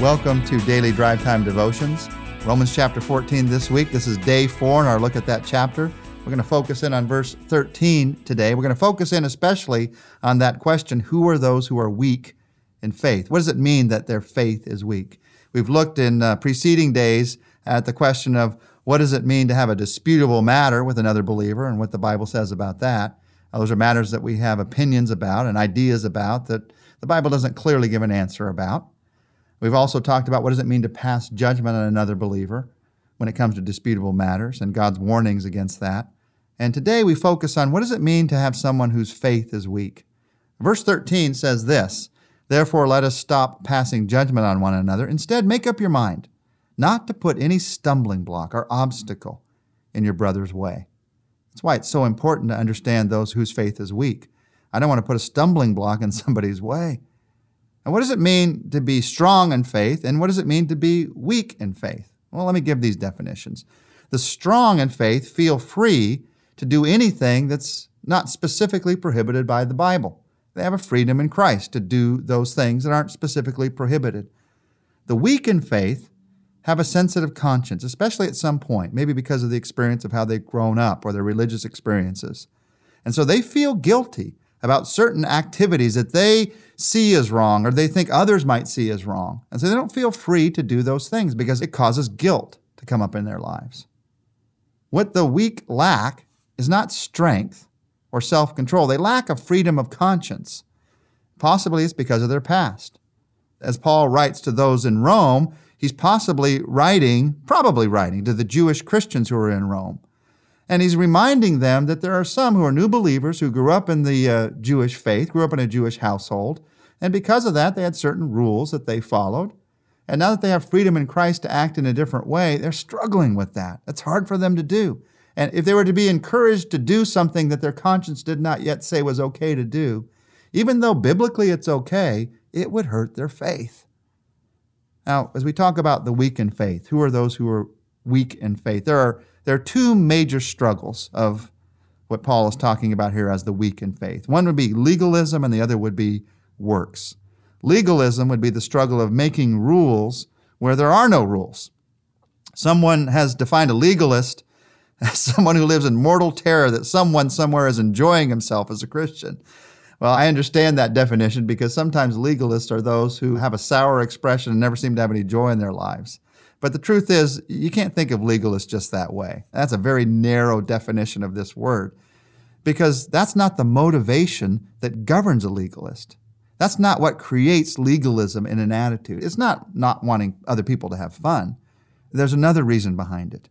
Welcome to Daily Drive Time Devotions. Romans chapter 14 this week. This is day four in our look at that chapter. We're going to focus in on verse 13 today. We're going to focus in especially on that question who are those who are weak in faith? What does it mean that their faith is weak? We've looked in uh, preceding days at the question of what does it mean to have a disputable matter with another believer and what the Bible says about that. Those are matters that we have opinions about and ideas about that the Bible doesn't clearly give an answer about. We've also talked about what does it mean to pass judgment on another believer when it comes to disputable matters and God's warnings against that. And today we focus on what does it mean to have someone whose faith is weak. Verse 13 says this Therefore, let us stop passing judgment on one another. Instead, make up your mind not to put any stumbling block or obstacle in your brother's way. That's why it's so important to understand those whose faith is weak. I don't want to put a stumbling block in somebody's way. And what does it mean to be strong in faith? And what does it mean to be weak in faith? Well, let me give these definitions. The strong in faith feel free to do anything that's not specifically prohibited by the Bible. They have a freedom in Christ to do those things that aren't specifically prohibited. The weak in faith have a sensitive conscience, especially at some point, maybe because of the experience of how they've grown up or their religious experiences. And so they feel guilty about certain activities that they see as wrong or they think others might see as wrong. And so they don't feel free to do those things because it causes guilt to come up in their lives. What the weak lack is not strength or self control, they lack a freedom of conscience. Possibly it's because of their past. As Paul writes to those in Rome, he's possibly writing, probably writing to the Jewish Christians who are in Rome. And he's reminding them that there are some who are new believers who grew up in the uh, Jewish faith, grew up in a Jewish household. And because of that, they had certain rules that they followed. And now that they have freedom in Christ to act in a different way, they're struggling with that. It's hard for them to do. And if they were to be encouraged to do something that their conscience did not yet say was okay to do, even though biblically it's okay, it would hurt their faith. Now, as we talk about the weak in faith, who are those who are weak in faith? There are there are two major struggles of what Paul is talking about here as the weak in faith. One would be legalism, and the other would be works. Legalism would be the struggle of making rules where there are no rules. Someone has defined a legalist as someone who lives in mortal terror that someone somewhere is enjoying himself as a Christian. Well, I understand that definition because sometimes legalists are those who have a sour expression and never seem to have any joy in their lives. But the truth is, you can't think of legalists just that way. That's a very narrow definition of this word because that's not the motivation that governs a legalist. That's not what creates legalism in an attitude. It's not not wanting other people to have fun. There's another reason behind it.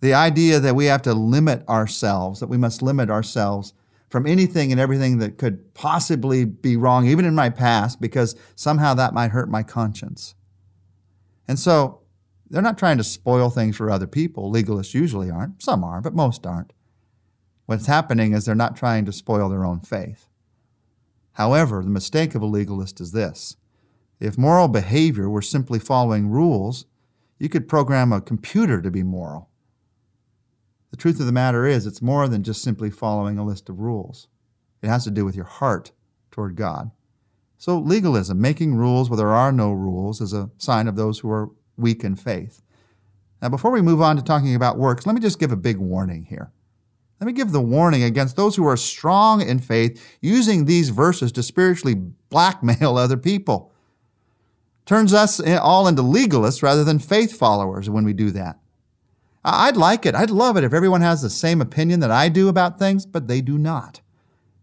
The idea that we have to limit ourselves, that we must limit ourselves from anything and everything that could possibly be wrong, even in my past, because somehow that might hurt my conscience. And so they're not trying to spoil things for other people. Legalists usually aren't. Some are, but most aren't. What's happening is they're not trying to spoil their own faith. However, the mistake of a legalist is this if moral behavior were simply following rules, you could program a computer to be moral. The truth of the matter is, it's more than just simply following a list of rules. It has to do with your heart toward God. So, legalism, making rules where there are no rules, is a sign of those who are weak in faith. Now, before we move on to talking about works, let me just give a big warning here. Let me give the warning against those who are strong in faith using these verses to spiritually blackmail other people. Turns us all into legalists rather than faith followers when we do that. I'd like it. I'd love it if everyone has the same opinion that I do about things, but they do not.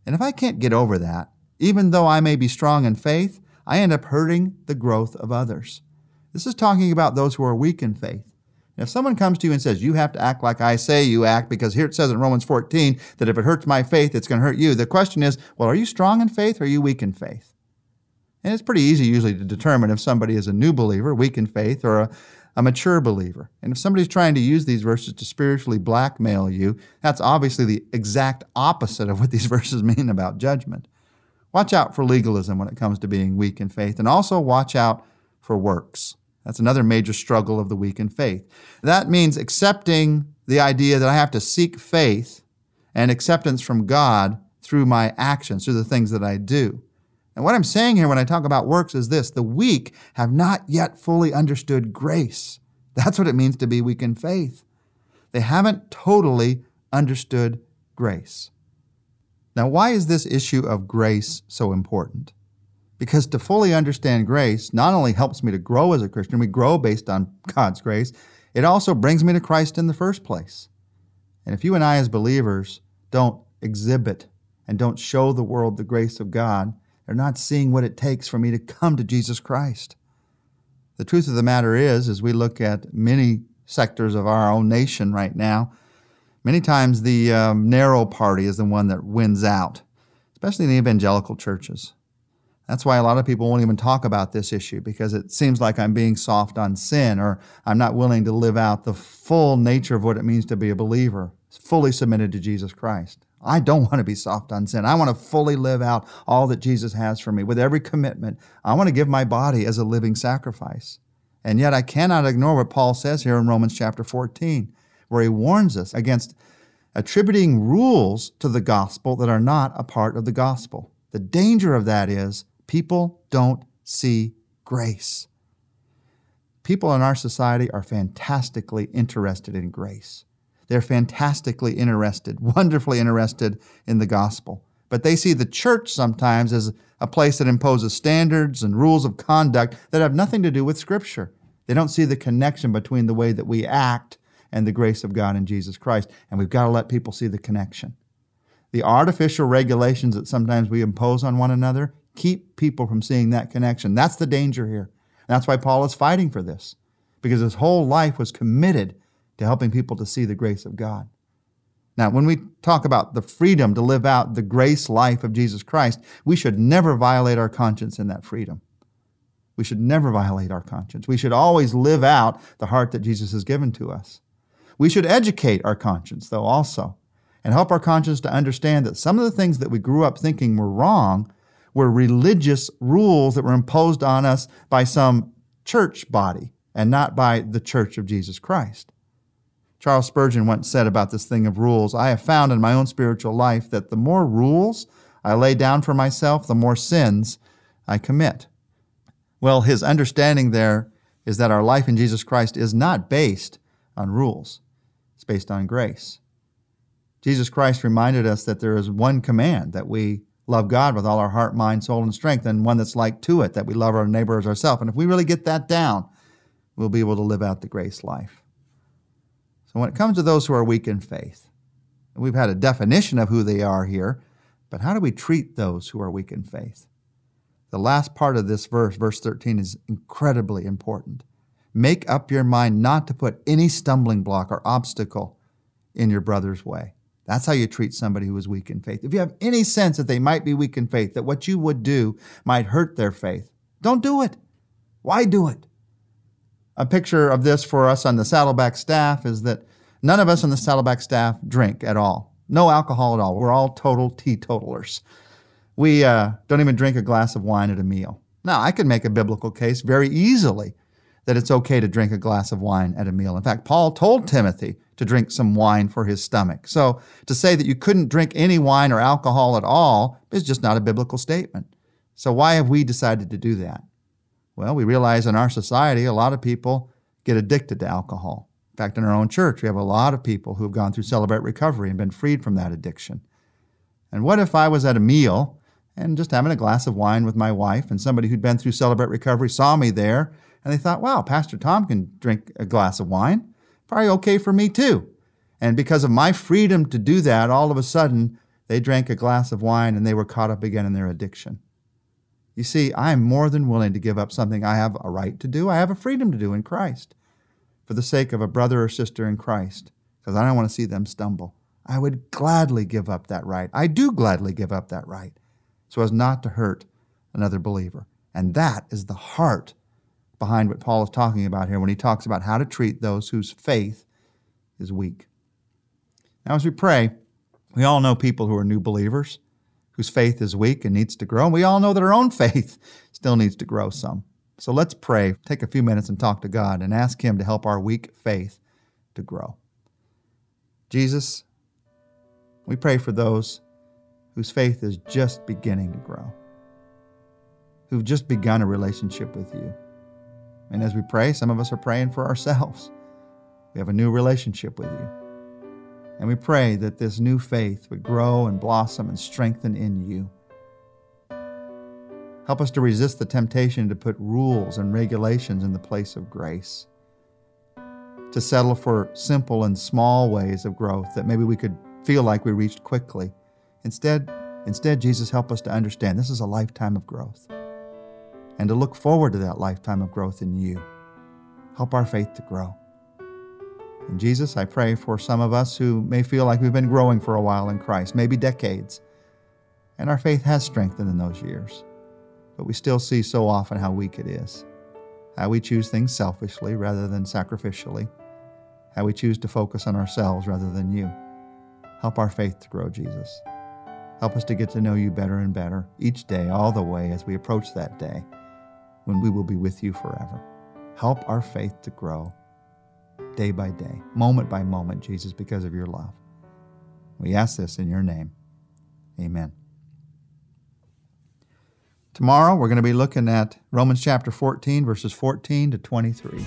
And if I can't get over that, even though I may be strong in faith, I end up hurting the growth of others. This is talking about those who are weak in faith. if someone comes to you and says, You have to act like I say you act, because here it says in Romans 14 that if it hurts my faith, it's going to hurt you. The question is, Well, are you strong in faith or are you weak in faith? And it's pretty easy usually to determine if somebody is a new believer, weak in faith, or a, a mature believer. And if somebody's trying to use these verses to spiritually blackmail you, that's obviously the exact opposite of what these verses mean about judgment. Watch out for legalism when it comes to being weak in faith, and also watch out for works. That's another major struggle of the weak in faith. That means accepting the idea that I have to seek faith and acceptance from God through my actions, through the things that I do. And what I'm saying here when I talk about works is this the weak have not yet fully understood grace. That's what it means to be weak in faith. They haven't totally understood grace. Now, why is this issue of grace so important? Because to fully understand grace not only helps me to grow as a Christian, we grow based on God's grace, it also brings me to Christ in the first place. And if you and I, as believers, don't exhibit and don't show the world the grace of God, they're not seeing what it takes for me to come to Jesus Christ. The truth of the matter is, as we look at many sectors of our own nation right now, many times the um, narrow party is the one that wins out, especially in the evangelical churches. That's why a lot of people won't even talk about this issue because it seems like I'm being soft on sin or I'm not willing to live out the full nature of what it means to be a believer, fully submitted to Jesus Christ. I don't want to be soft on sin. I want to fully live out all that Jesus has for me with every commitment. I want to give my body as a living sacrifice. And yet I cannot ignore what Paul says here in Romans chapter 14, where he warns us against attributing rules to the gospel that are not a part of the gospel. The danger of that is people don't see grace. People in our society are fantastically interested in grace. They're fantastically interested, wonderfully interested in the gospel. But they see the church sometimes as a place that imposes standards and rules of conduct that have nothing to do with Scripture. They don't see the connection between the way that we act and the grace of God in Jesus Christ. And we've got to let people see the connection. The artificial regulations that sometimes we impose on one another keep people from seeing that connection. That's the danger here. That's why Paul is fighting for this, because his whole life was committed to helping people to see the grace of God. Now, when we talk about the freedom to live out the grace life of Jesus Christ, we should never violate our conscience in that freedom. We should never violate our conscience. We should always live out the heart that Jesus has given to us. We should educate our conscience, though, also, and help our conscience to understand that some of the things that we grew up thinking were wrong were religious rules that were imposed on us by some church body and not by the church of Jesus Christ. Charles Spurgeon once said about this thing of rules I have found in my own spiritual life that the more rules I lay down for myself, the more sins I commit. Well, his understanding there is that our life in Jesus Christ is not based on rules, it's based on grace. Jesus Christ reminded us that there is one command that we love God with all our heart, mind, soul, and strength, and one that's like to it, that we love our neighbor as ourselves. And if we really get that down, we'll be able to live out the grace life. So when it comes to those who are weak in faith, we've had a definition of who they are here, but how do we treat those who are weak in faith? The last part of this verse, verse 13, is incredibly important. Make up your mind not to put any stumbling block or obstacle in your brother's way. That's how you treat somebody who is weak in faith. If you have any sense that they might be weak in faith, that what you would do might hurt their faith, don't do it. Why do it? a picture of this for us on the Saddleback staff is that none of us on the Saddleback staff drink at all. No alcohol at all. We're all total teetotalers. We uh, don't even drink a glass of wine at a meal. Now, I could make a biblical case very easily that it's okay to drink a glass of wine at a meal. In fact, Paul told Timothy to drink some wine for his stomach. So to say that you couldn't drink any wine or alcohol at all is just not a biblical statement. So why have we decided to do that? Well, we realize in our society, a lot of people get addicted to alcohol. In fact, in our own church, we have a lot of people who have gone through Celebrate Recovery and been freed from that addiction. And what if I was at a meal and just having a glass of wine with my wife, and somebody who'd been through Celebrate Recovery saw me there, and they thought, wow, Pastor Tom can drink a glass of wine. Probably okay for me too. And because of my freedom to do that, all of a sudden, they drank a glass of wine and they were caught up again in their addiction. You see, I am more than willing to give up something I have a right to do, I have a freedom to do in Christ, for the sake of a brother or sister in Christ, because I don't want to see them stumble. I would gladly give up that right. I do gladly give up that right, so as not to hurt another believer. And that is the heart behind what Paul is talking about here when he talks about how to treat those whose faith is weak. Now, as we pray, we all know people who are new believers whose faith is weak and needs to grow. And we all know that our own faith still needs to grow some. So let's pray, take a few minutes and talk to God and ask Him to help our weak faith to grow. Jesus, we pray for those whose faith is just beginning to grow. who've just begun a relationship with you. And as we pray, some of us are praying for ourselves. We have a new relationship with you. And we pray that this new faith would grow and blossom and strengthen in you. Help us to resist the temptation to put rules and regulations in the place of grace, to settle for simple and small ways of growth that maybe we could feel like we reached quickly. Instead, instead Jesus help us to understand this is a lifetime of growth and to look forward to that lifetime of growth in you. Help our faith to grow. And Jesus, I pray for some of us who may feel like we've been growing for a while in Christ, maybe decades, and our faith has strengthened in those years but we still see so often how weak it is. How we choose things selfishly rather than sacrificially. How we choose to focus on ourselves rather than you. Help our faith to grow, Jesus. Help us to get to know you better and better each day, all the way as we approach that day when we will be with you forever. Help our faith to grow day by day, moment by moment, Jesus, because of your love. We ask this in your name. Amen. Tomorrow, we're going to be looking at Romans chapter 14, verses 14 to 23.